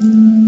Mm-hmm.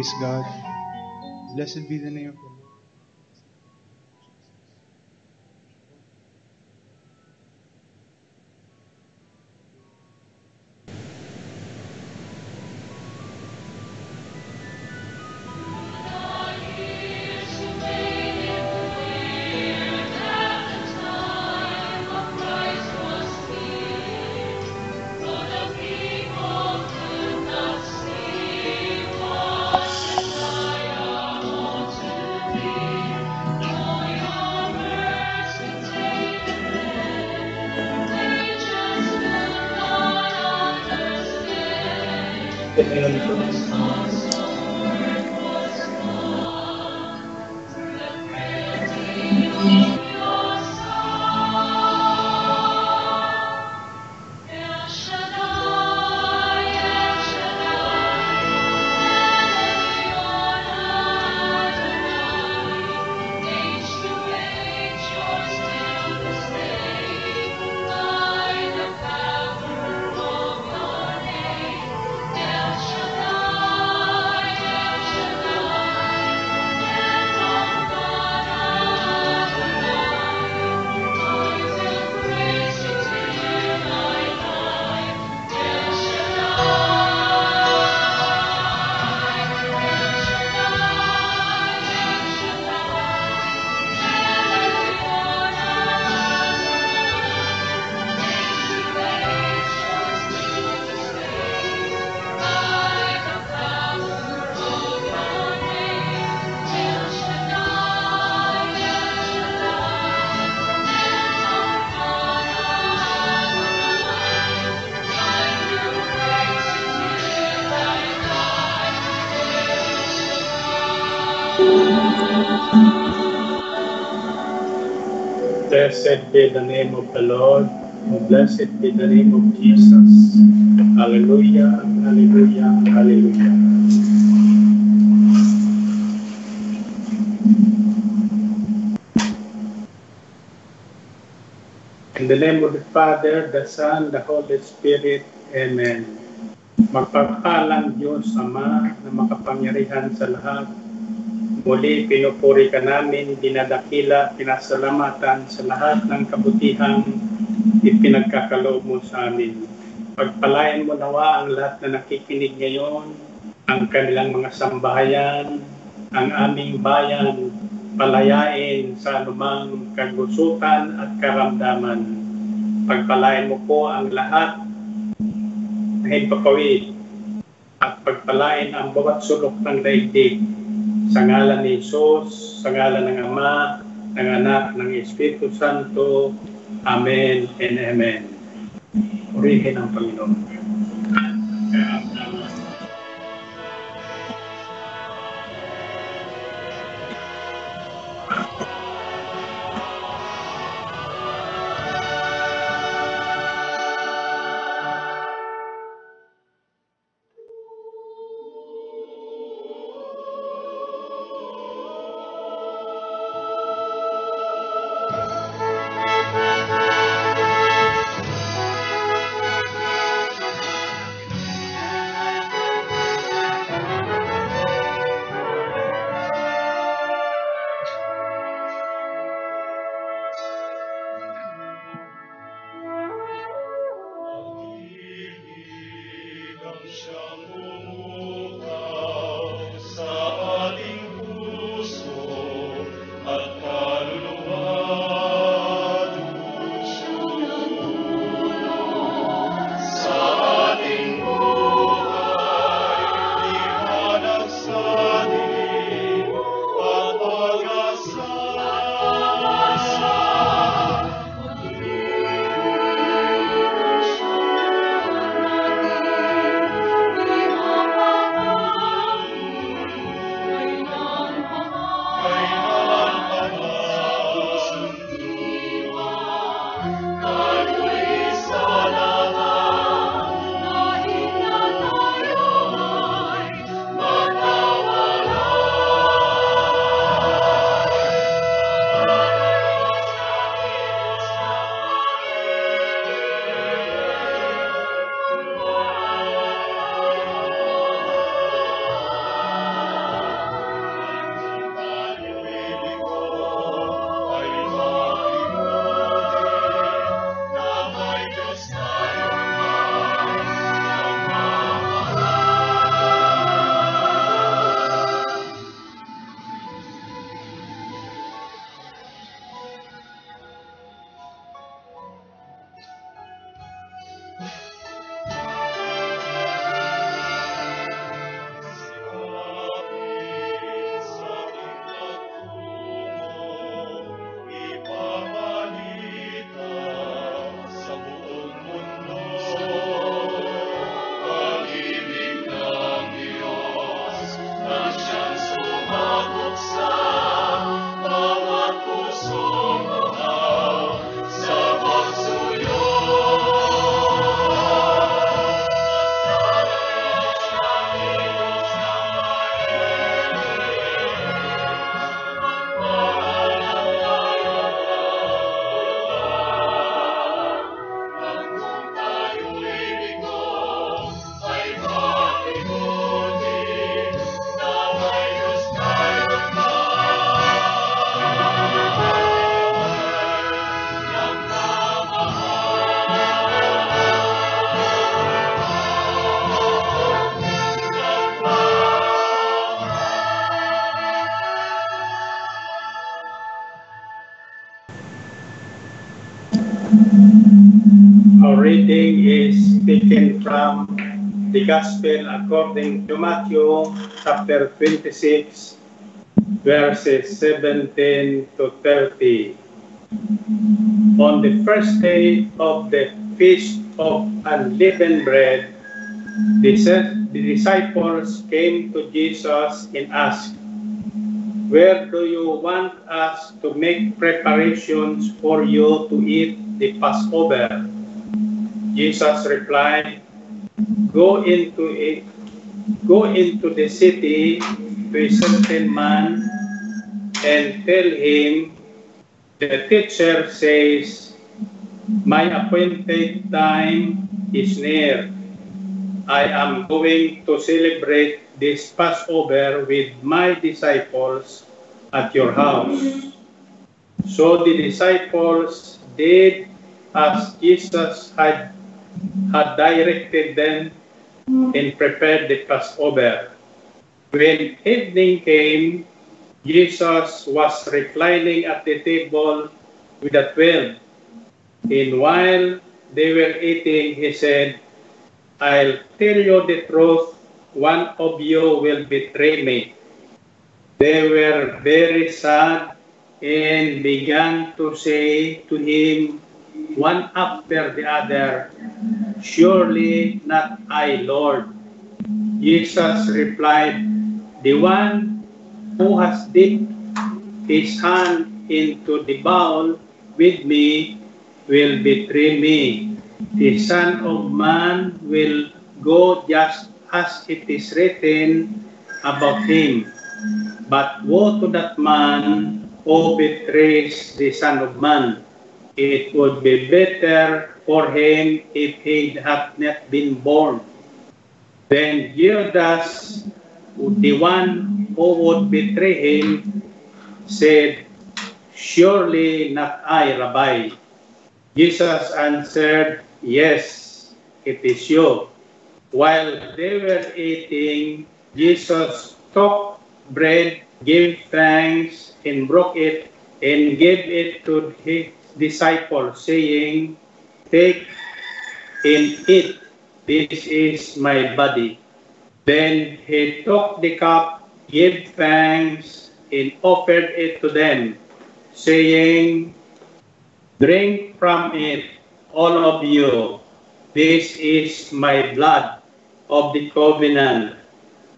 Praise God. Blessed be the name of the Blessed be the name of the Lord. Blessed be the name of Jesus. Hallelujah, hallelujah, hallelujah. In the name of the Father, the Son, the Holy Spirit. Amen. Magpagpalang Diyos Ama na makapangyarihan sa lahat. Muli pinupuri ka namin, dinadakila, pinasalamatan sa lahat ng kabutihang ipinagkakaloob mo sa amin. Pagpalain mo nawa ang lahat na nakikinig ngayon, ang kanilang mga sambahayan, ang aming bayan, palayain sa anumang kagusutan at karamdaman. Pagpalain mo po ang lahat na hipapawid at pagpalain ang bawat sulok ng daigdig sa ngalan ni Jesus, sa ngalan ng Ama, ng Anak, ng Espiritu Santo. Amen and Amen. Purihin ang Panginoon. Our reading is taken from the Gospel according to Matthew chapter 26, verses 17 to 30. On the first day of the Feast of Unleavened Bread, the disciples came to Jesus and asked, Where do you want us to make preparations for you to eat the Passover? Jesus replied, Go into it, go into the city to a certain man and tell him, the teacher says, My appointed time is near. I am going to celebrate this Passover with my disciples at your house. So the disciples did as Jesus had, had directed them and prepared the Passover. When evening came, Jesus was reclining at the table with the twelve. And while they were eating, he said, I'll tell you the truth, one of you will betray me. They were very sad and began to say to him, one after the other, Surely not I, Lord. Jesus replied, The one who has dipped his hand into the bowl with me will betray me. The Son of Man will go just as it is written about him. But woe to that man who betrays the Son of Man. It would be better for him if he had not been born. Then Judas, the one who would betray him, said, Surely not I, Rabbi. Jesus answered, Yes, it is you. While they were eating, Jesus took bread, gave thanks, and broke it, and gave it to his disciples, saying, Take and eat. This is my body. Then he took the cup, gave thanks, and offered it to them, saying, Drink from it, all of you. This is my blood of the covenant,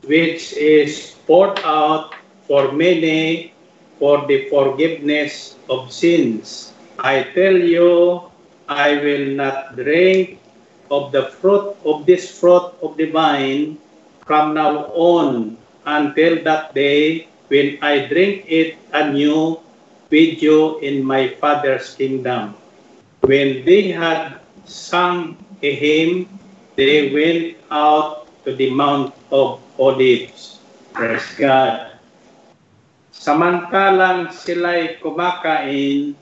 which is poured out for many for the forgiveness of sins. I tell you, I will not drink of the fruit of this fruit of the vine from now on until that day when I drink it anew with you in my Father's kingdom. When they had sung a hymn, they went out to the Mount of Olives. Praise God. Samantalang sila'y kumakain,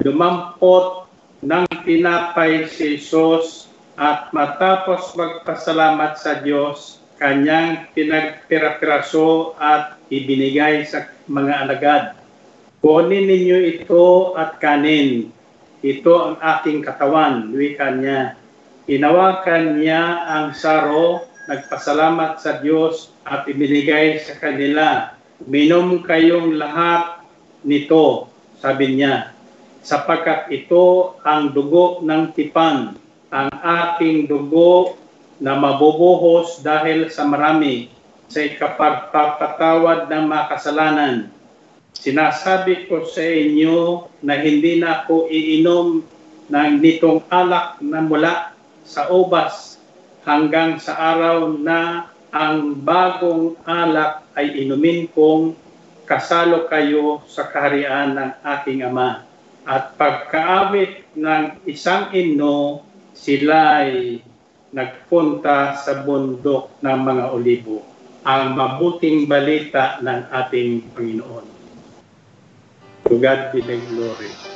lumampot ng tinapay si Jesus at matapos magpasalamat sa Diyos, kanyang pinagpirapiraso at ibinigay sa mga alagad. Kunin ninyo ito at kanin. Ito ang aking katawan, wika niya. Inawakan niya ang saro, nagpasalamat sa Diyos at ibinigay sa kanila. Minom kayong lahat nito, sabi niya, sapagkat ito ang dugo ng tipan, ang aking dugo na mabubuhos dahil sa marami sa ikapagpapatawad ng mga kasalanan. Sinasabi ko sa inyo na hindi na ako iinom ng nitong alak na mula sa ubas hanggang sa araw na ang bagong alak ay inumin kong kasalo kayo sa kaharian ng aking ama. At pagkaawit ng isang ino, sila ay nagpunta sa bundok ng mga olibo. Ang mabuting balita ng ating Panginoon. To God be the glory.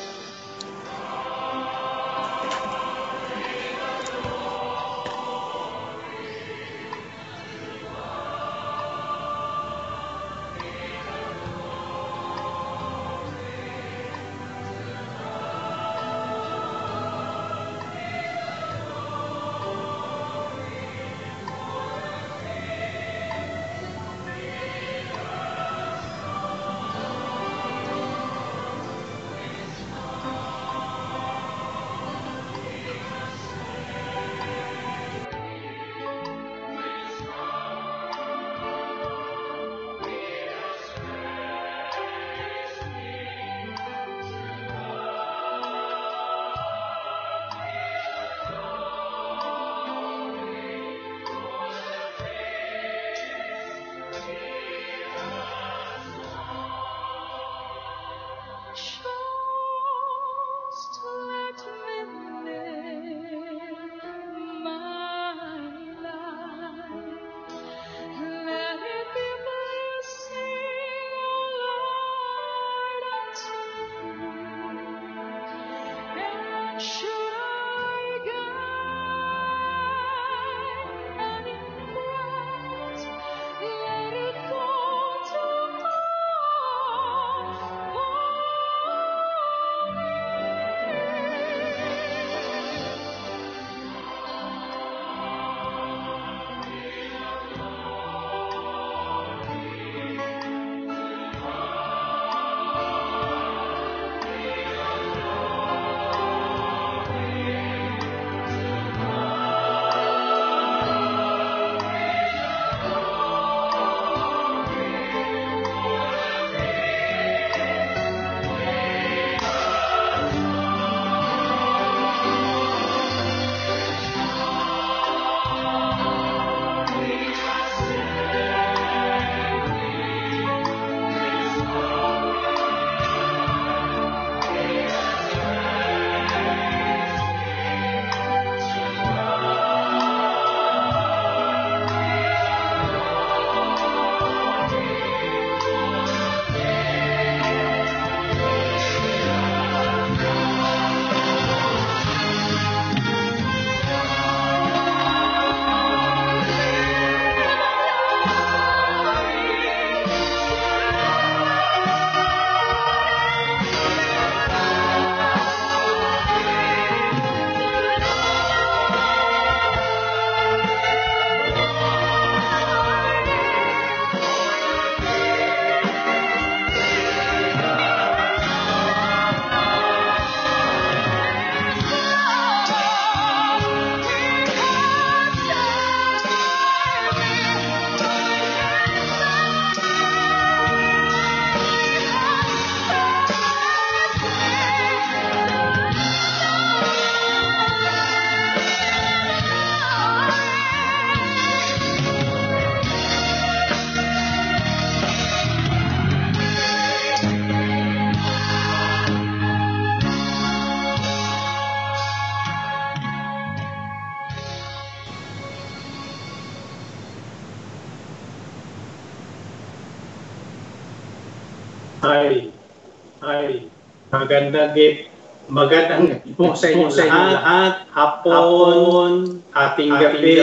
Maganda gip. Magandang po sa inyo lahat, hapon, ating gabi,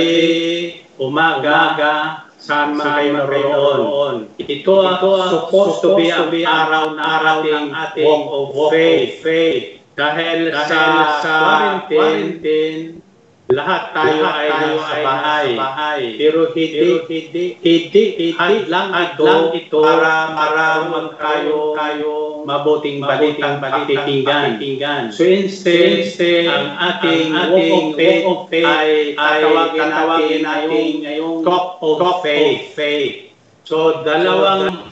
umaga, saan man kayo naroon. Ito ang supposed to be ang araw na araw ng ating walk of faith. Dahil sa, sa quarantine, lahat tayo ay nasa bahay. Pero hindi, hindi, hindi, hindi lang ito, lang ito para maramang tayo, tayo mabuting balitang pakikinggan. So instead, instead ang ating, ating walk of faith ay tatawagin natin natin ngayong talk of faith. faith. So dalawang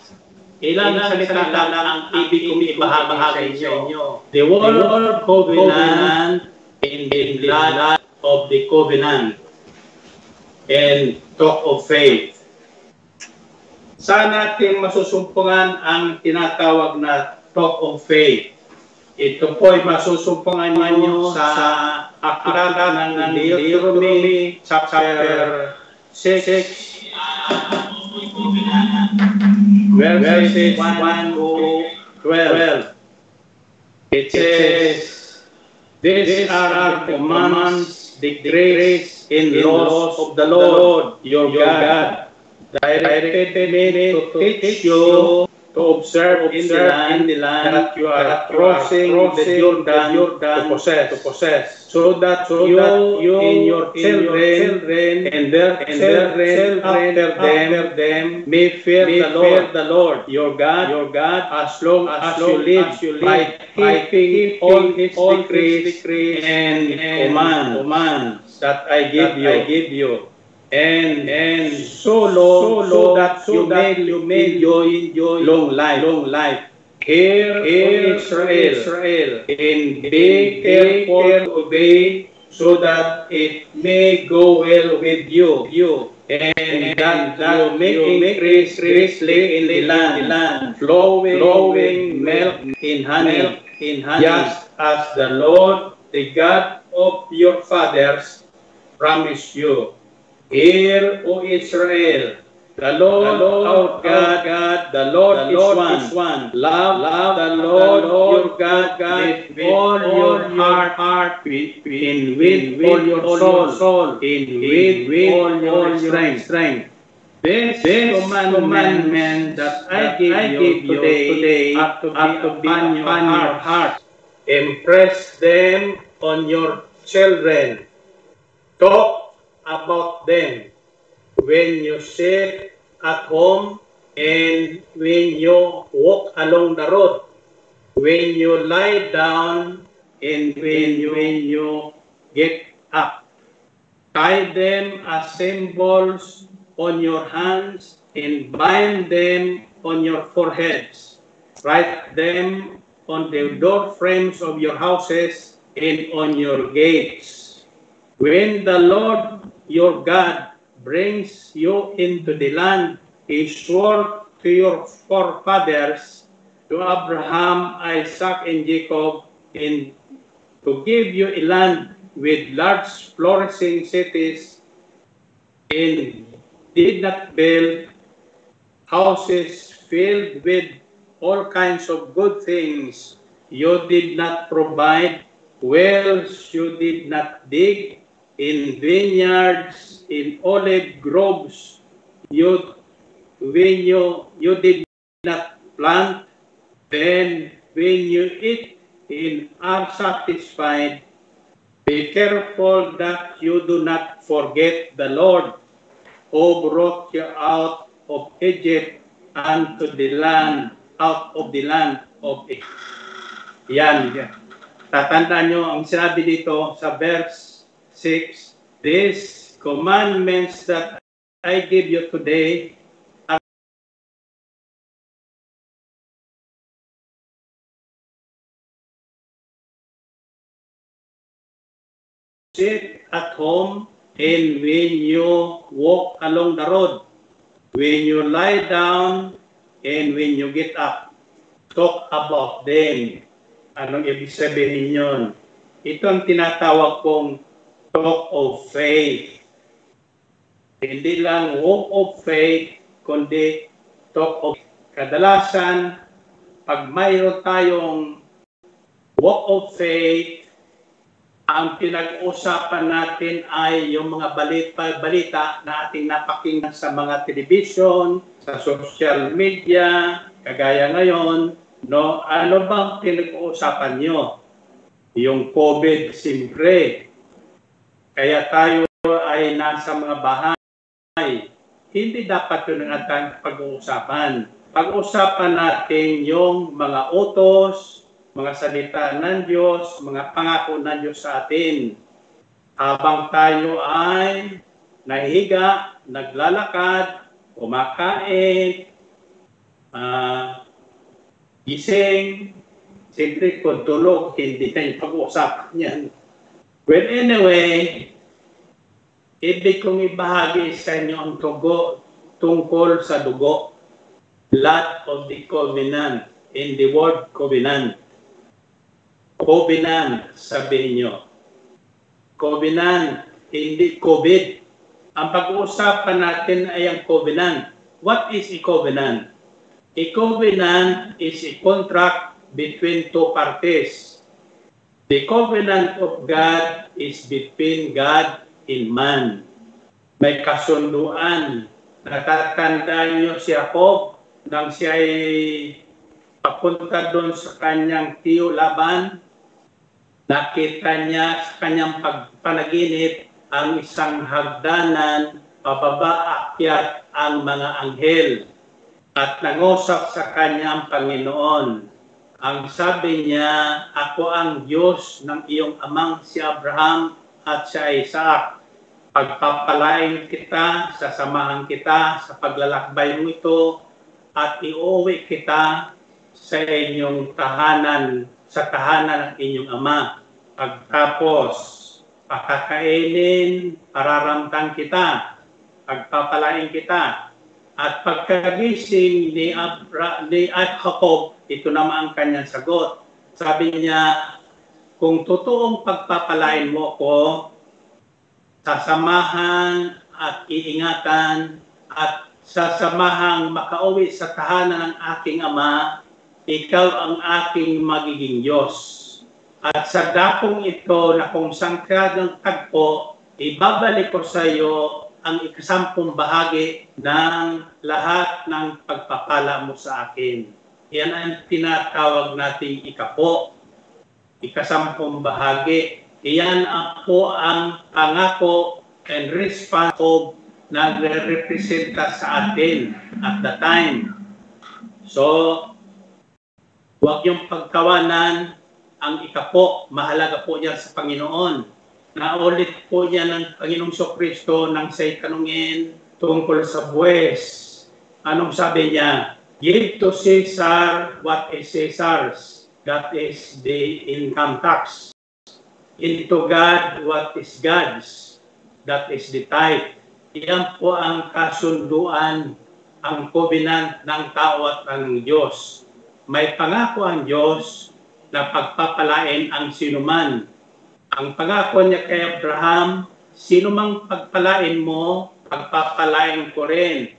ilang salita lang ang ibig kong ibahagi sa inyo. The word covenant in the blood of the covenant and talk of faith. Saan natin masusumpungan ang tinatawag na talk of faith? Ito po ay masusumpungan ninyo sa aklat ng Deuteronomy chapter 6 verses 1 to 12. It says, These are our commandments, decrees, and laws of the Lord your God, directed me to teach you to observe in the land, the land that you are crossing, the Jordan, to possess, to possess, so that so you, that you and your children, children and their and children, after, them, after them may fear, may the, Lord, the Lord. Your God, your God, as long as, you live, you live by keeping all His all decrees, decrees and, and command, commands that I give you, I give you and and so long, so, that so you may you may enjoy, enjoy long life, long life. Hear, hear Israel, Israel, and be careful to obey, so that it may go well with you, you, and that, that you may increase richly in the land, land. Flowing, flowing milk in honey, in honey, just as the Lord, the God of your fathers, promised you. Hear, O Israel, The Lord, The Lord our God, God, the Lord, the is, Lord one. is one. Love, Love the the Lord, Lord your God, God with, all your heart, heart, with, in with, with all your soul, soul, in with, with all your strength. strength. This, This commandment, commandment that that I I give give you today, today are to be are to be upon your upon your heart. Impress them on your children. Talk about them when you sit at home and when you walk along the road, when you lie down and when you, when you get up. Tie them as symbols on your hands and bind them on your foreheads. Write them on the door frames of your houses and on your gates. When the Lord your God brings you into the land he swore to your forefathers, to Abraham, Isaac, and Jacob, and to give you a land with large flourishing cities, and did not build houses filled with all kinds of good things. You did not provide wells, you did not dig in vineyards, in olive groves. You, when you, you did not plant, then when you eat and are satisfied, be careful that you do not forget the Lord who brought you out of Egypt and to the land, out of the land of Egypt. Yan. Tatandaan nyo ang sinabi dito sa verse 6, These commandments that I give you today sit at home and when you walk along the road, when you lie down and when you get up, talk about them. Anong ibig sabihin yun? Ito ang tinatawag kong talk of faith. Hindi lang walk of faith, kundi talk of Kadalasan, pag mayroon tayong walk of faith, ang pinag-usapan natin ay yung mga balita, balita na ating napakinggan sa mga television, sa social media, kagaya ngayon, no? Ano bang pinag-uusapan nyo? Yung COVID, siyempre. Kaya tayo ay nasa mga bahay. Hindi dapat yun ang ating pag-uusapan. Pag-usapan natin yung mga utos, mga salita ng Diyos, mga pangako ng Diyos sa atin. Habang tayo ay nahihiga, naglalakad, kumakain, ah, gising, siyempre kung tulog, hindi na yung pag-uusapan yan. Well, anyway, ibig kong ibahagi sa inyo ang tugo tungkol sa dugo. Lot of the covenant in the word covenant. Covenant, sabihin nyo. Covenant, hindi COVID. Ang pag-uusapan natin ay ang covenant. What is a covenant? A covenant is a contract between two parties. The covenant of God is between God and man. May kasunduan. Natatandaan niyo si Jacob nang siya ay papunta doon sa kanyang tiyo Laban, nakita niya sa kanyang pagpanaginip ang isang hagdanan, pababa akyat ang mga anghel at nangusap sa kanyang Panginoon. Ang sabi niya, ako ang Diyos ng iyong amang si Abraham at si Isaac. Pagpapalain kita, sasamahan kita sa paglalakbay mo ito at iuwi kita sa inyong tahanan, sa tahanan ng inyong ama. Pagtapos, pakakainin, pararamtan kita, pagpapalain kita. At pagkagising ni, Abra, ni Jacob, ito naman ang kanyang sagot. Sabi niya, kung totoong pagpapalain mo ko, sasamahan at iingatan at sa samahang makauwi sa tahanan ng aking ama, ikaw ang aking magiging Diyos. At sa dakong ito na kung sangkad ng tagpo, ibabalik ko sa iyo ang ikasampung bahagi ng lahat ng pagpapala mo sa akin. Yan ang tinatawag nating ikapo, ikasampung bahagi. Iyan po ang pangako and response of nagre-representa sa atin at the time. So, huwag yung pagkawanan ang ikapo, mahalaga po yan sa Panginoon. Naulit po niya ng Panginoong So Kristo nang sa'y tanungin tungkol sa buwes. Anong sabi niya? Give to Caesar what is Caesar's. That is the income tax. Into God what is God's. That is the tithe. Iyan po ang kasunduan, ang covenant ng tao at ng Diyos. May pangako ang Diyos na pagpapalain ang sinuman. Ang pangako niya kay Abraham, sino mang pagpalain mo, pagpapalain ko rin.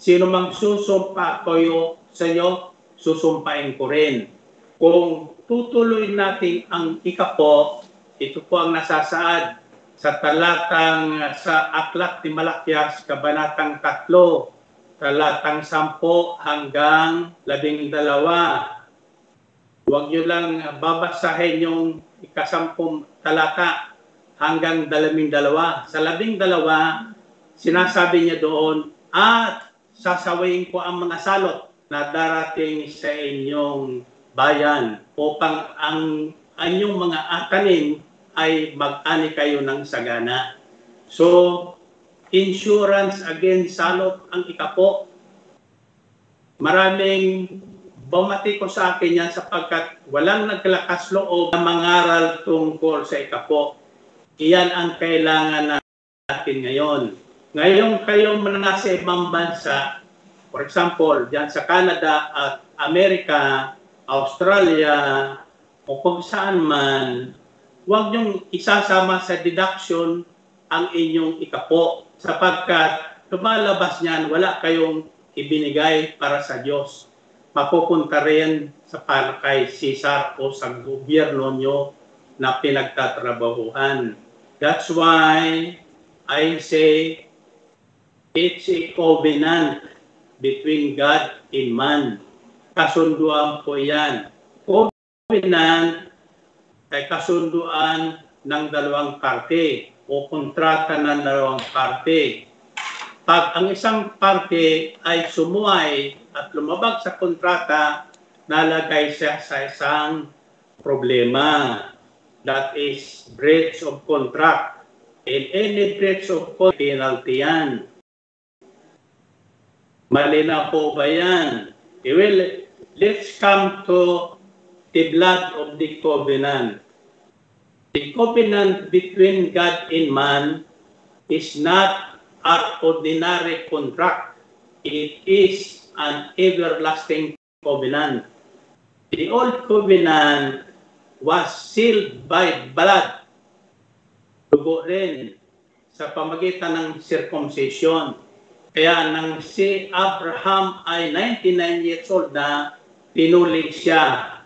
Sino mang susumpa ko sa iyo, susumpain ko rin. Kung tutuloy natin ang ikapo, ito po ang nasasaad sa talatang sa Aklat ni Malakyas, Kabanatang 3, talatang 10 hanggang 12. Huwag nyo lang babasahin yung ikasampung talata hanggang dalawing dalawa. Sa labing dalawa, sinasabi niya doon, at sasawayin ko ang mga salot na darating sa inyong bayan upang ang anyong mga atanim ay mag-ani kayo ng sagana. So, insurance against salot ang ikapo. Maraming bumati ko sa akin yan sapagkat walang naglakas loob na mangaral tungkol sa ikapo. Iyan ang kailangan natin ngayon. Ngayon kayo nasa ibang bansa, for example, dyan sa Canada at Amerika, Australia, o kung saan man, huwag niyong isasama sa deduction ang inyong ikapo sapagkat lumalabas niyan, wala kayong ibinigay para sa Diyos. Mapupunta rin sa para kay Caesar o sa gobyerno nyo na pinagtatrabahuhan. That's why I say it's a covenant between God and man. Kasunduan po yan. Covenant ay kasunduan ng dalawang parte o kontrata ng dalawang parte. Pag ang isang parte ay sumuway at lumabag sa kontrata, nalagay siya sa isang problema. That is breach of contract. And any breach of contract, penalty yan. Malina po ba yan? Well, let's come to the blood of the covenant. The covenant between God and man is not an ordinary contract. It is an everlasting covenant. The old covenant was sealed by blood. Dugo rin sa pamagitan ng circumcision. Kaya nang si Abraham ay 99 years old na, pinuli siya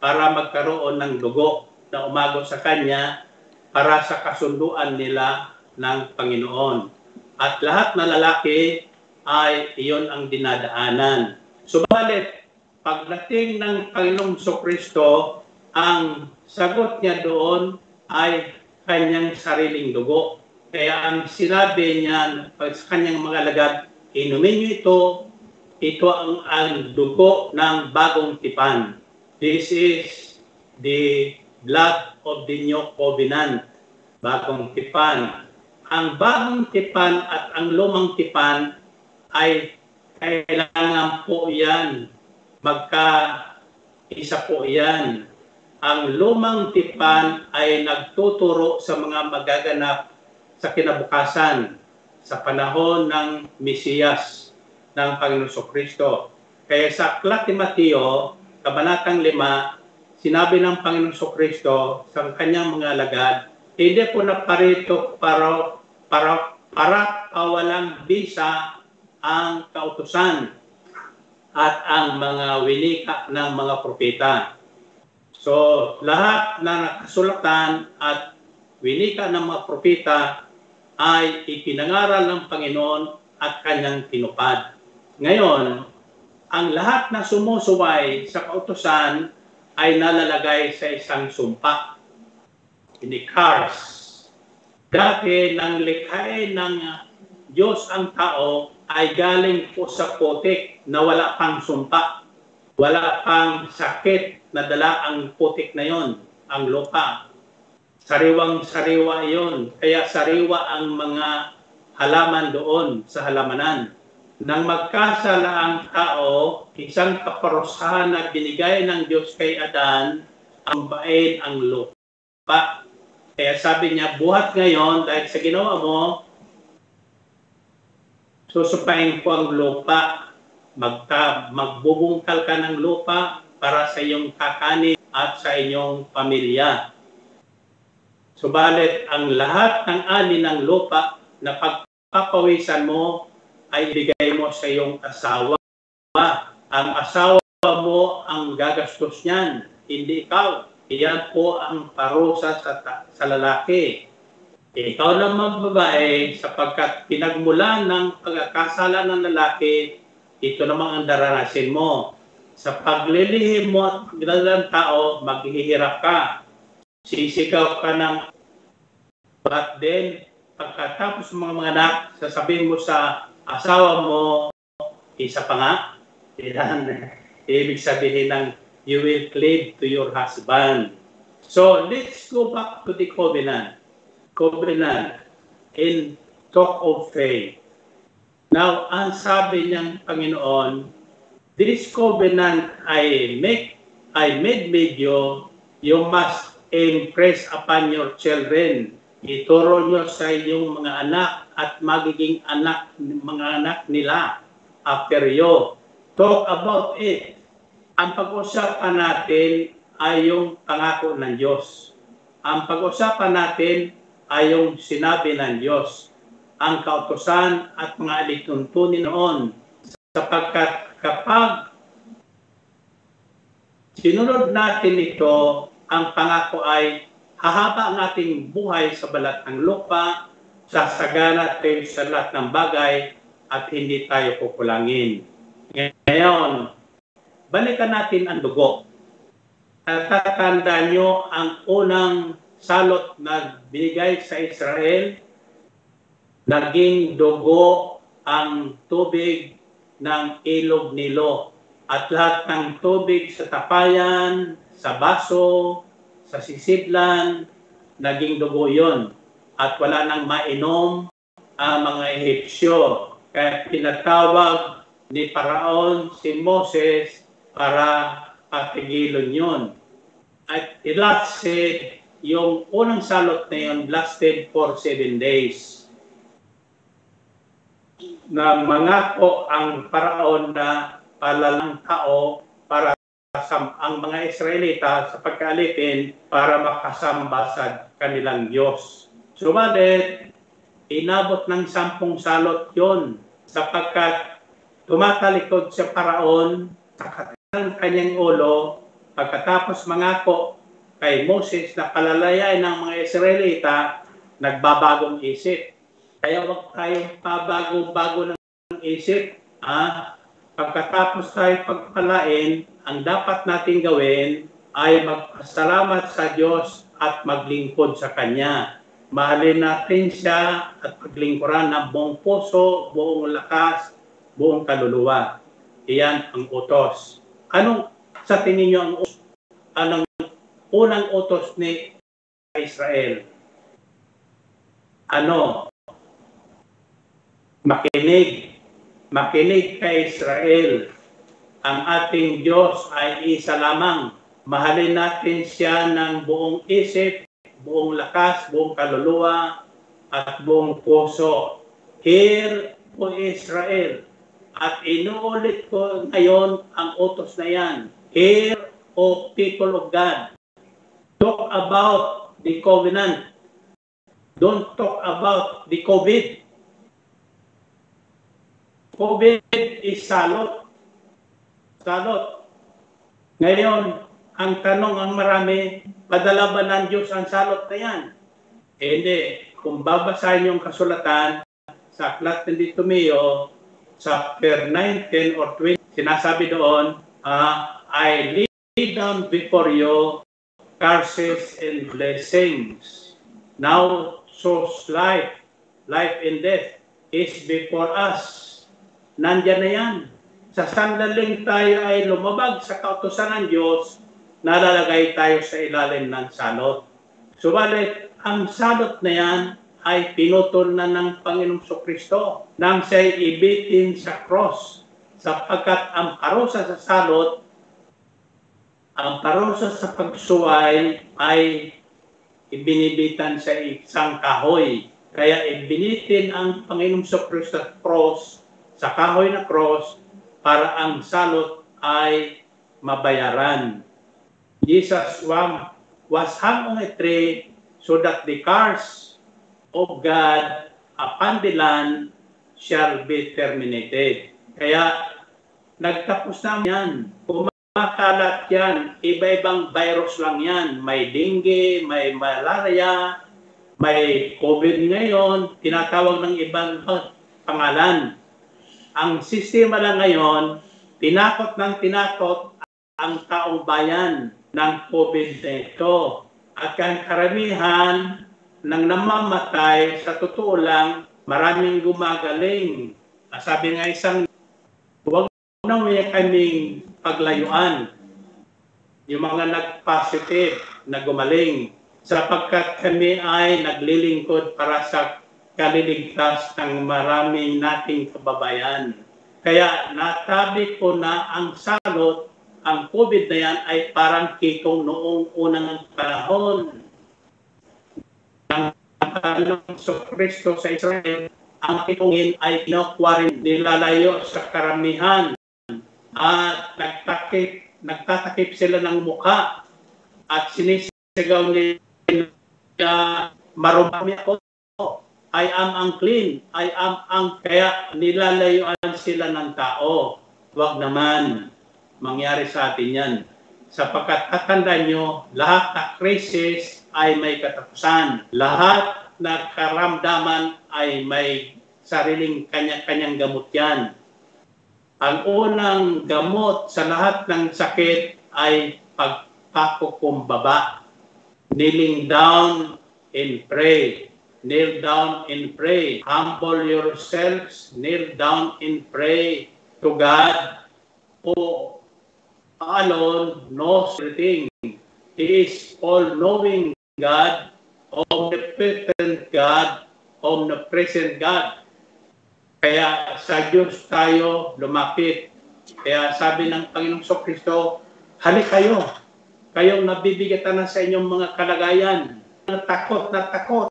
para magkaroon ng dugo na umago sa kanya para sa kasunduan nila ng Panginoon. At lahat na lalaki ay iyon ang dinadaanan. Subalit, pagdating ng Panginoong Kristo, ang sagot niya doon ay kanyang sariling dugo. Kaya ang sinabi niya sa kanyang mga alagad, inumin niyo ito, ito ang, ang dugo ng bagong tipan. This is the blood of the new covenant, bagong tipan. Ang bagong tipan at ang lumang tipan ay kailangan po yan, magka isa po yan. Ang lumang tipan ay nagtuturo sa mga magaganap sa kinabukasan sa panahon ng Mesiyas ng Panginoon Kristo. Kaya sa Aklat ni Mateo, Kabanatang 5, sinabi ng Panginoon Kristo sa kanyang mga alagad, hindi po na parito para, para, para kawalang bisa ang kautusan at ang mga winika ng mga propeta. So, lahat na nakasulatan at winika ng mga propeta ay ipinangaral ng Panginoon at kanyang tinupad. Ngayon, ang lahat na sumusuway sa kautusan ay nalalagay sa isang sumpa. Ini cars. Dati nang likhain ng Diyos ang tao ay galing po sa putik na wala pang sumpa. Wala pang sakit na dala ang putik na yon, ang lupa. Sariwang-sariwa yon. Kaya sariwa ang mga halaman doon sa halamanan. Nang magkasala ang tao, isang kaparusahan na binigay ng Diyos kay Adan, ang bain ang lupa. Kaya sabi niya, buhat ngayon dahil sa ginawa mo, susupain ko ang lupa. Magta, magbubungkal ka ng lupa para sa iyong kakanin at sa inyong pamilya. Subalit, ang lahat ng ani ng lupa na pagpapawisan mo ay ibigay mo sa iyong asawa. Ang asawa mo ang gagastos niyan, hindi ikaw. Iyan po ang parusa sa, sa lalaki. Ikaw naman babae, sapagkat pinagmulan ng pagkakasala ng lalaki, ito namang ang daranasin mo. Sa paglilihim mo at pagdalang tao, maghihirap ka. Sisigaw ka ng but then, pagkatapos mga mga anak, sasabihin mo sa asawa mo, isa pa nga, yan, ibig sabihin ng you will cleave to your husband. So, let's go back to the covenant. Covenant in talk of faith. Now, ang sabi niyang Panginoon, this covenant I make, I made with you, you must impress upon your children. Ituro nyo sa inyong mga anak at magiging anak, mga anak nila after you. Talk about it. Ang pag-usapan natin ay yung pangako ng Diyos. Ang pag-usapan natin ay yung sinabi ng Diyos. Ang kautosan at mga alituntunin noon. Sapagkat kapag sinunod natin ito, ang pangako ay hahaba ang ating buhay sa balat ng lupa, sasagana tayo sa lahat ng bagay at hindi tayo kukulangin. Ngayon, balikan natin ang dugo. Tatatanda nyo ang unang salot na binigay sa Israel, naging dugo ang tubig ng ilog nilo at lahat ng tubig sa tapayan, sa baso, sa sisidlan, naging dugo yon at wala nang mainom ang mga Ehipsyo. Kaya pinatawag ni Paraon si Moses para patigilon yun. At it lasted, yung unang salot na yun lasted for seven days. Na mangako ang Paraon na palalang tao para sa ang mga Israelita sa pagkaalipin para makasamba sa kanilang Diyos. Subalit, inabot ng sampung salot yon sapagkat tumatalikod sa paraon sa ng kanyang ulo pagkatapos mangako kay Moses na palalayain ng mga Israelita, nagbabagong isip. Kaya huwag tayong pabago-bago ng isip. Ah, pagkatapos tayo pagpalain, ang dapat nating gawin ay magpasalamat sa Diyos at maglingkod sa Kanya. Mahalin natin siya at paglingkuran ng buong puso, buong lakas, buong kaluluwa. Iyan ang utos. Anong sa tingin niyo ang anong unang utos ni Israel? Ano? Makinig. Makinig kay Israel. Ang ating Diyos ay isa lamang. Mahalin natin siya ng buong isip, buong lakas, buong kaluluwa, at buong puso. Hear, O Israel, at inuulit ko ngayon ang utos na yan. Hear, O people of God. Talk about the covenant. Don't talk about the COVID. COVID is salot. Salot. Ngayon, ang tanong ang marami, padala ba ng Diyos ang salot na yan? Eh, hindi. Kung babasahin yung kasulatan sa Aklat ni Tumeo, chapter 19 or 20, sinasabi doon, ah, I lay down before you curses and blessings. Now chose life, life and death is before us. Nandyan na yan. Sa sandaling tayo ay lumabag sa kautosan ng Diyos, nalalagay tayo sa ilalim ng salot. Subalit, ang salot na yan ay pinutol na ng Panginoong Kristo nang siya'y ibitin sa cross sapagkat ang parusa sa salot ang parusa sa pagsuway ay ibinibitan sa isang kahoy. Kaya ibinitin ang Panginoong Kristo sa cross, sa kahoy na cross, para ang salot ay mabayaran. Jesus was hung on a tree so that the curse of God upon the land shall be terminated. Kaya nagtapos na yan. Kumakalat yan. Iba-ibang virus lang yan. May dengue, may malaria, may COVID ngayon. Tinatawag ng ibang pangalan. Ang sistema lang ngayon, tinakot ng tinakot ang taong bayan ng COVID na ito. At ang karamihan ng namamatay, sa totoo lang, maraming gumagaling. Sabi nga isang, huwag na may kaming paglayuan. Yung mga nag-positive na gumaling sapagkat kami ay naglilingkod para sa kaliligtas ng maraming nating kababayan. Kaya natabi ko na ang salot, ang COVID na yan ay parang kikong noong unang panahon ng Panginoong Kristo sa Israel. Ang kitungin ay pinakwarin nilalayo sa karamihan at nagtakip, nagtatakip sila ng muka at sinisigaw nila marumami ako I am unclean. I am ang kaya nilalayuan sila ng tao. Huwag naman mangyari sa atin yan. Sapagkat tatandaan nyo, lahat na crisis ay may katapusan. Lahat na karamdaman ay may sariling kanya-kanyang gamot yan. Ang unang gamot sa lahat ng sakit ay pagpakukumbaba. Kneeling down and pray kneel down and pray. Humble yourselves, kneel down and pray to God who alone knows everything. He is all-knowing God, omnipotent God, omnipresent God. Kaya sa Diyos tayo lumapit. Kaya sabi ng Panginoong Kristo, halik kayo. Kayong nabibigatan na sa inyong mga kalagayan. Takot na takot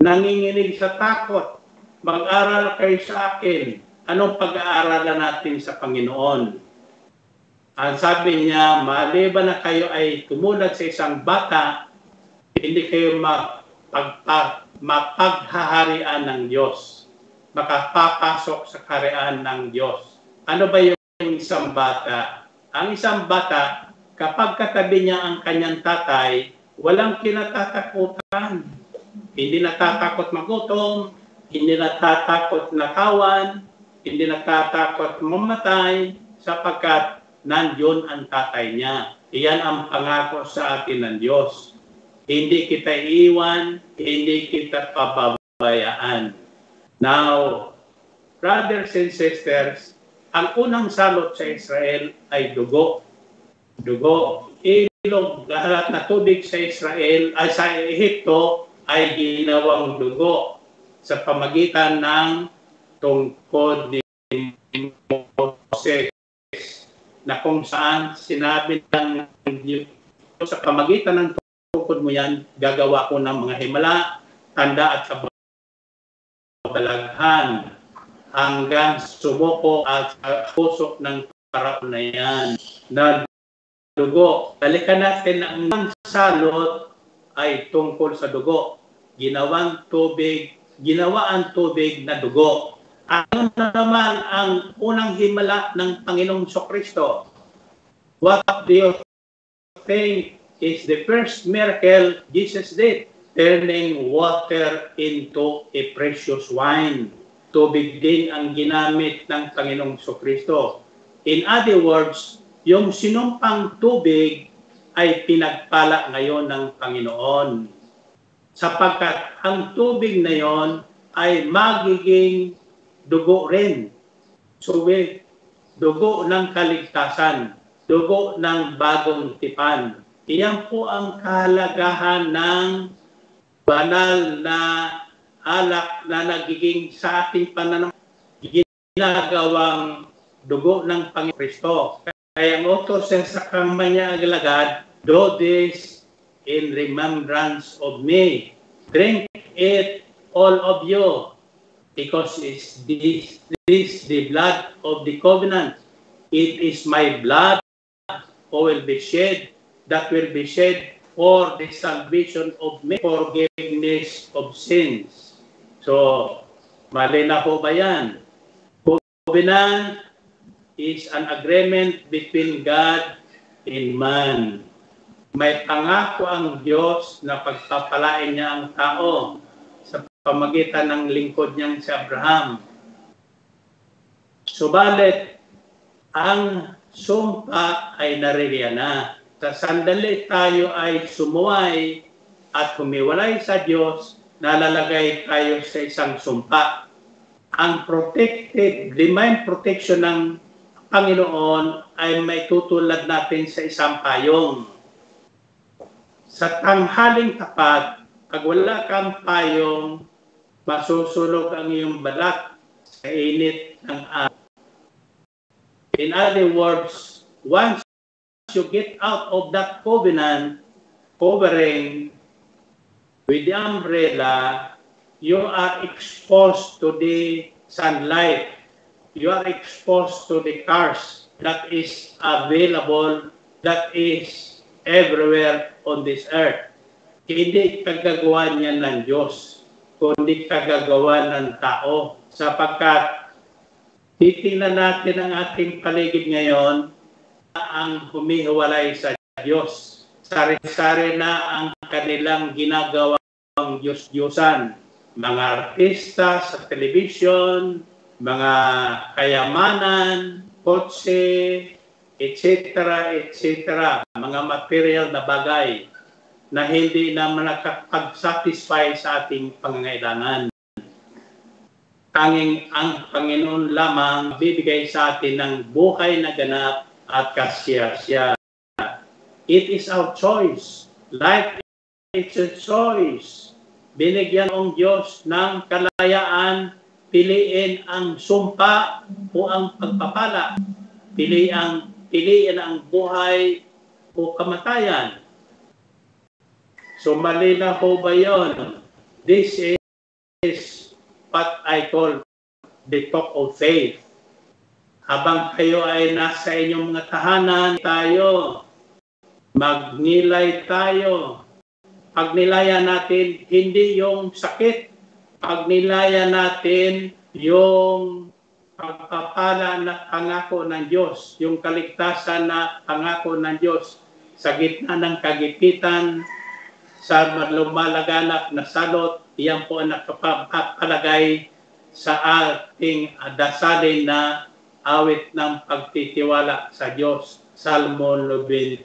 nanginginig sa takot, mag-aral kayo sa akin. Anong pag-aaralan natin sa Panginoon? Ang sabi niya, maliban na kayo ay tumulad sa isang bata, hindi kayo mapagpa, mapaghaharian ng Diyos. Makapapasok sa karian ng Diyos. Ano ba yung isang bata? Ang isang bata, kapag katabi niya ang kanyang tatay, walang kinatatakutan hindi natatakot magutom, hindi natatakot nakawan, hindi natatakot mamatay sapagkat nandiyon ang tatay niya. Iyan ang pangako sa atin ng Diyos. Hindi kita iwan, hindi kita pababayaan. Now, brothers and sisters, ang unang salot sa Israel ay dugo. Dugo. Ilog lahat na tubig sa Israel, ay sa Ehipto, ay ginawang dugo sa pamagitan ng tungkod ni Moses na kung saan sinabi ng Diyos sa pamagitan ng tungkod mo yan, gagawa ko ng mga himala, tanda at kabalaghan hanggang sumuko at puso ng paraon na yan na dugo. Balikan natin ang salot ay tungkol sa dugo ginawang tubig, ginawa ang tubig na dugo. Ano naman ang unang himala ng Panginoong Kristo? What do you think is the first miracle Jesus did? Turning water into a precious wine. Tubig din ang ginamit ng Panginoong Kristo. In other words, yung sinumpang tubig ay pinagpala ngayon ng Panginoon. Sapagkat ang tubig na yon ay magiging dugo rin. So, we, dugo ng kaligtasan, dugo ng bagong tipan. Iyan po ang kahalagahan ng banal na alak na nagiging sa ating pananam ginagawang dugo ng Panginoon Kristo. Kaya ang utos sa kampanya aglagad, do this in remembrance of me. Drink it, all of you, because it's this, this the blood of the covenant. It is my blood who will be shed, that will be shed for the salvation of men, forgiveness of sins. So, mali na po ba yan? Covenant is an agreement between God and man. May pangako ang Diyos na pagpapalain niya ang tao sa pamagitan ng lingkod niyang si Abraham. Subalit, ang sumpa ay naririyan na. Sa sandali tayo ay sumuway at humiwalay sa Diyos, nalalagay tayo sa isang sumpa. Ang protected, divine protection ng Panginoon ay may tutulad natin sa isang payong. Sa tanghaling tapat, pag wala kang payong, masusulog ang iyong balat sa init ng araw. In other words, once you get out of that covenant covering with the umbrella, you are exposed to the sunlight. You are exposed to the cars that is available, that is everywhere on this earth. Hindi kagagawa niya ng Diyos, kundi kagagawa ng tao. Sapagkat titingnan natin ang ating paligid ngayon, ang humihiwalay sa Diyos. Sari-sari na ang kanilang ginagawang Diyos-Diyosan. Mga artista sa television, mga kayamanan, kotse, etc., etc., mga material na bagay na hindi na nakapag-satisfy sa ating pangangailangan. Tanging ang Panginoon lamang bibigay sa atin ng buhay na ganap at kasya-siya. It is our choice. Life is a choice. Binigyan ng Diyos ng kalayaan, piliin ang sumpa o ang pagpapala. Pili ang, piliin ang buhay o kamatayan. So mali na po ba yun? This is what I call the talk of faith. Habang kayo ay nasa inyong mga tahanan, tayo, magnilay tayo. Pagnilaya natin, hindi yung sakit. Pagnilaya natin yung pagpapala na pangako ng Diyos, yung kaligtasan na pangako ng Diyos sa gitna ng kagipitan, sa lumalaganap na salot, iyan po ang nakapalagay sa ating dasalin na awit ng pagtitiwala sa Diyos, Salmo 91.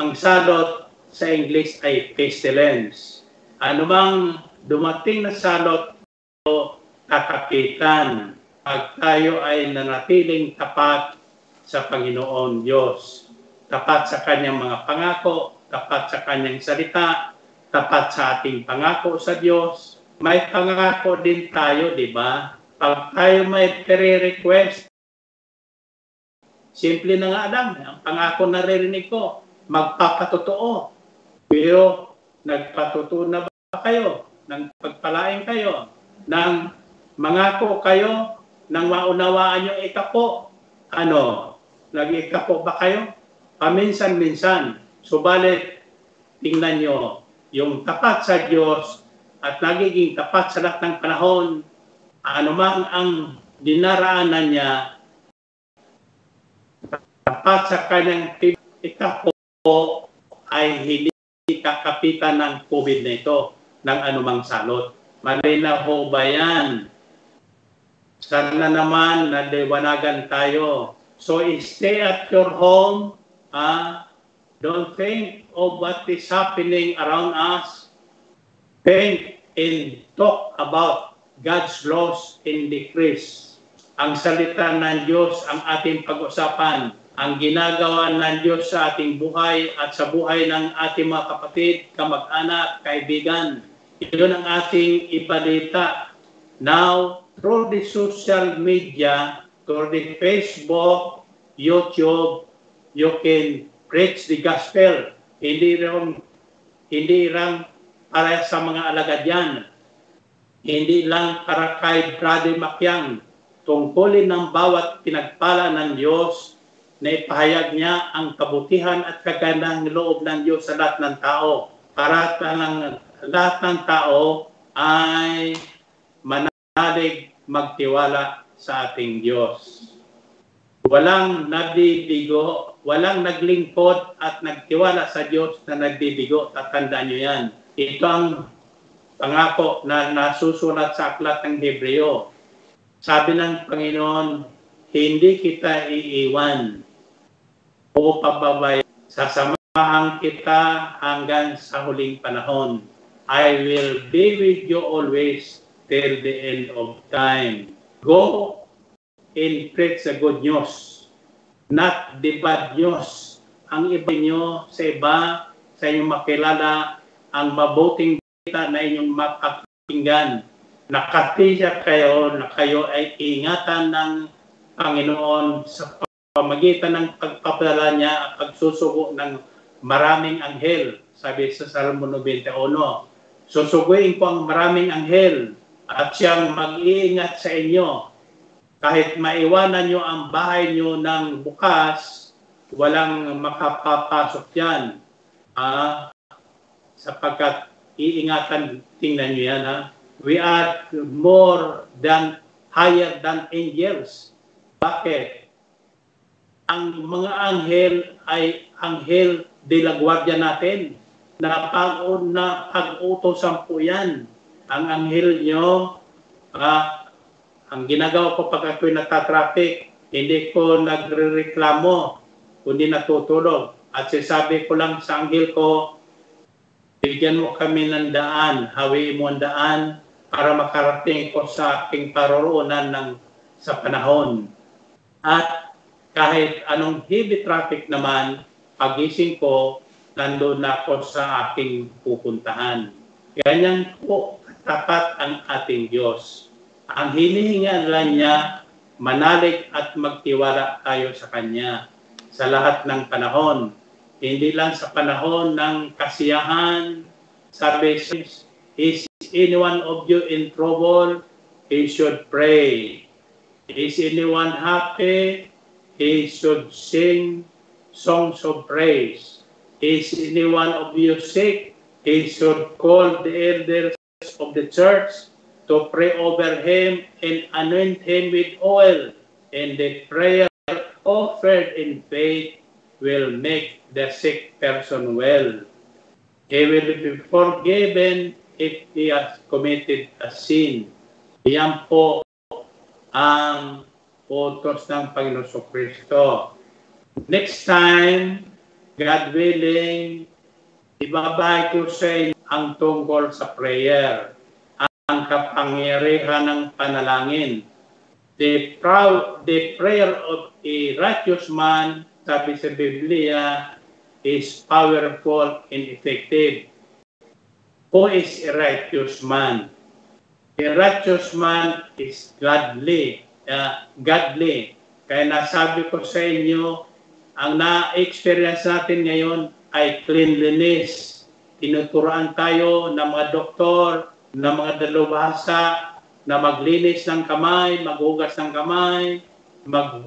Ang salot sa English ay pestilence. Bang dumating na salot kakapitan pag tayo ay nanatiling tapat sa Panginoon Diyos. Tapat sa kanyang mga pangako, tapat sa kanyang salita, tapat sa ating pangako sa Diyos. May pangako din tayo, di ba? Pag tayo may pre-request, simple na nga lang, ang pangako na naririnig ko, magpapatotoo. Pero nagpatotoo na ba kayo? Nang pagpalain kayo? Nang mangako kayo? Nang maunawaan yung ikapo? Ano? Nag-ikapo ba kayo? Paminsan-minsan. Subalit, tingnan nyo, yung tapat sa Diyos at nagiging tapat sa lahat ng panahon anumang ang dinaraanan niya dapat sa kanyang ikapo ay hindi kakapitan ng COVID na ito ng anumang salot. Malinaw ho ba yan? Sana naman naliwanagan tayo. So stay at your home. Ah, don't think of what is happening around us. Think and talk about God's laws and decrees. Ang salita ng Diyos ang ating pag-usapan. Ang ginagawa ng Diyos sa ating buhay at sa buhay ng ating mga kapatid, kamag-anak, kaibigan. Yun ang ating ibalita. Now, through the social media, through the Facebook, YouTube, you can preach the gospel. Hindi rin, hindi lang para sa mga alagad yan. Hindi lang para kay Brother Makyang. Tungkulin ng bawat pinagpala ng Diyos na ipahayag niya ang kabutihan at kagandang loob ng Diyos sa lahat ng tao. Para ng lahat ng tao ay manalig magtiwala sa ating Diyos. Walang nagbibigo, walang naglingkod at nagtiwala sa Diyos na nagbibigo. Tatandaan nyo yan. Ito ang pangako na nasusulat sa aklat ng Hebreo. Sabi ng Panginoon, hindi kita iiwan o pababay. Sasamahan kita hanggang sa huling panahon. I will be with you always till the end of time. Go and preach the good news, not the bad news. Ang iba nyo sa iba, sa inyong makilala, ang mabuting kita na inyong mapakinggan. Nakatiyak kayo na kayo ay ingatan ng Panginoon sa pamagitan ng pagpapadala niya at pagsusugo ng maraming anghel. Sabi sa Salmo 91, susuguin ko ang maraming anghel at siyang mag-iingat sa inyo. Kahit maiwanan nyo ang bahay nyo ng bukas, walang makapapasok yan. Ah, sapagkat iingatan, tingnan nyo yan ha. We are more than, higher than angels. Bakit? Ang mga anghel ay anghel de la guardia natin na pag na pag-utosan po yan ang anghel nyo, ah, ang ginagawa ko pag ako'y natatraffic, hindi ko nagre-reklamo, kundi natutulog. At sasabi ko lang sa anghel ko, bigyan mo kami ng daan, hawi mo ang daan para makarating ko sa aking paroroonan ng sa panahon. At kahit anong heavy traffic naman, pagising ko, nandun na ako sa aking pupuntahan. Ganyan po tapat ang ating Diyos. Ang hinihingan lang niya, manalig at magtiwala tayo sa Kanya sa lahat ng panahon. Hindi lang sa panahon ng kasiyahan, sabi, is anyone of you in trouble, he should pray. Is anyone happy, he should sing songs of praise. Is anyone of you sick, he should call the elders of the church to pray over him and anoint him with oil. And the prayer offered in faith will make the sick person well. He will be forgiven if he has committed a sin. Yan po ang utos ng Panginoon Kristo. Next time, God willing, ibabay ko sa inyo ang tungkol sa prayer, ang kapangyarihan ng panalangin. The, proud, the prayer of a righteous man, sabi sa Biblia, is powerful and effective. Who is a righteous man? A righteous man is godly, uh, godly. Kaya nasabi ko sa inyo, ang na-experience natin ngayon ay cleanliness. Tinuturuan tayo ng mga doktor, ng mga dalubhasa, na maglinis ng kamay, maghugas ng kamay, mag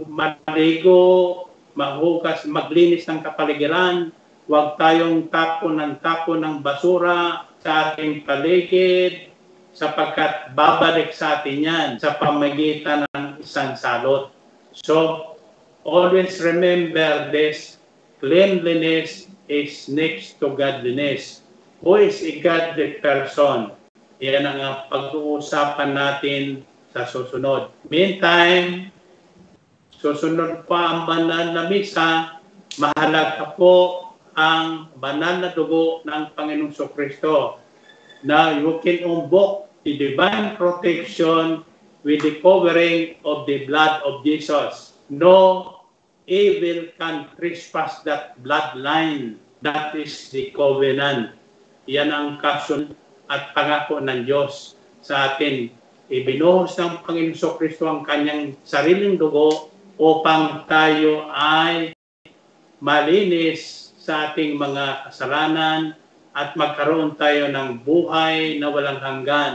maghugas, maglinis ng kapaligiran. Huwag tayong tapon ng tapon ng basura sa ating paligid. sapagkat babalik sa atin yan sa pamagitan ng isang salot. So, always remember this, cleanliness is next to godliness. Who is a godly person? Yan ang pag-uusapan natin sa susunod. Meantime, susunod pa ang banal na misa, mahalaga po ang banal na dugo ng Panginoong Kristo na you can invoke the divine protection with the covering of the blood of Jesus. No evil can trespass that bloodline. That is the covenant. Yan ang kasun at pangako ng Diyos sa atin. Ibinuhos ng Panginoon Kristo ang kanyang sariling dugo upang tayo ay malinis sa ating mga kasalanan at magkaroon tayo ng buhay na walang hanggan,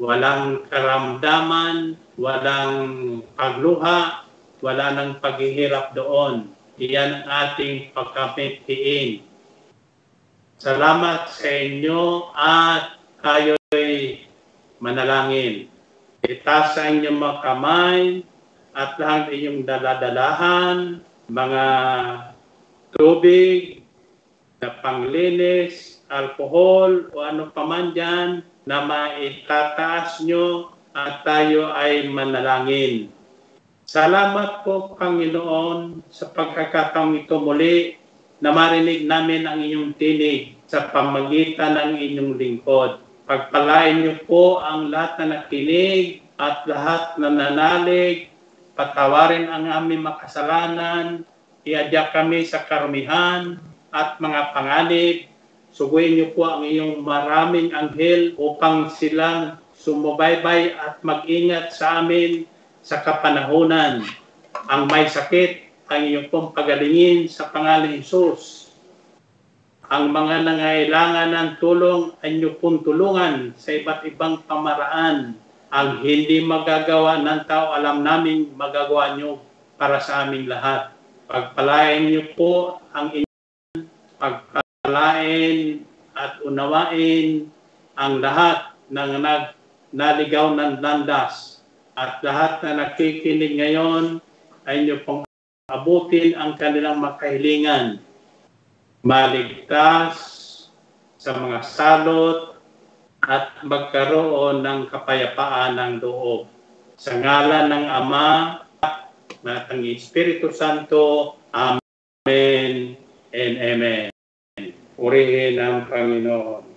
walang karamdaman, walang pagluha, wala nang paghihirap doon. Iyan ang ating pagkapitiin. Salamat sa inyo at tayo'y manalangin. Itaas sa inyong mga kamay at lahat inyong daladalahan, mga tubig, na panglinis, alcohol o ano pa man dyan na maitataas nyo at tayo ay manalangin. Salamat po Panginoon sa pagkakataong ito muli na marinig namin ang inyong tinig sa pamagitan ng inyong lingkod. Pagpalain niyo po ang lahat na nakinig at lahat na nanalig. Patawarin ang aming makasalanan. Iadya kami sa karumihan at mga panganib. Suguin niyo po ang iyong maraming anghel upang silang sumubaybay at mag-ingat sa amin sa kapanahunan. Ang may sakit, ang iyong pong pagalingin sa pangalan ni Jesus. Ang mga nangailangan ng tulong ay niyo pong tulungan sa iba't ibang pamaraan. Ang hindi magagawa ng tao, alam namin magagawa niyo para sa aming lahat. Pagpalain niyo po ang inyong pagpalain at unawain ang lahat ng nag naligaw ng landas at lahat na nakikinig ngayon ay niyo pong abutin ang kanilang makahilingan. Maligtas sa mga salot at magkaroon ng kapayapaan ng loob. Sa ngalan ng Ama at ng Espiritu Santo. Amen and Amen. Purihin ang Panginoon.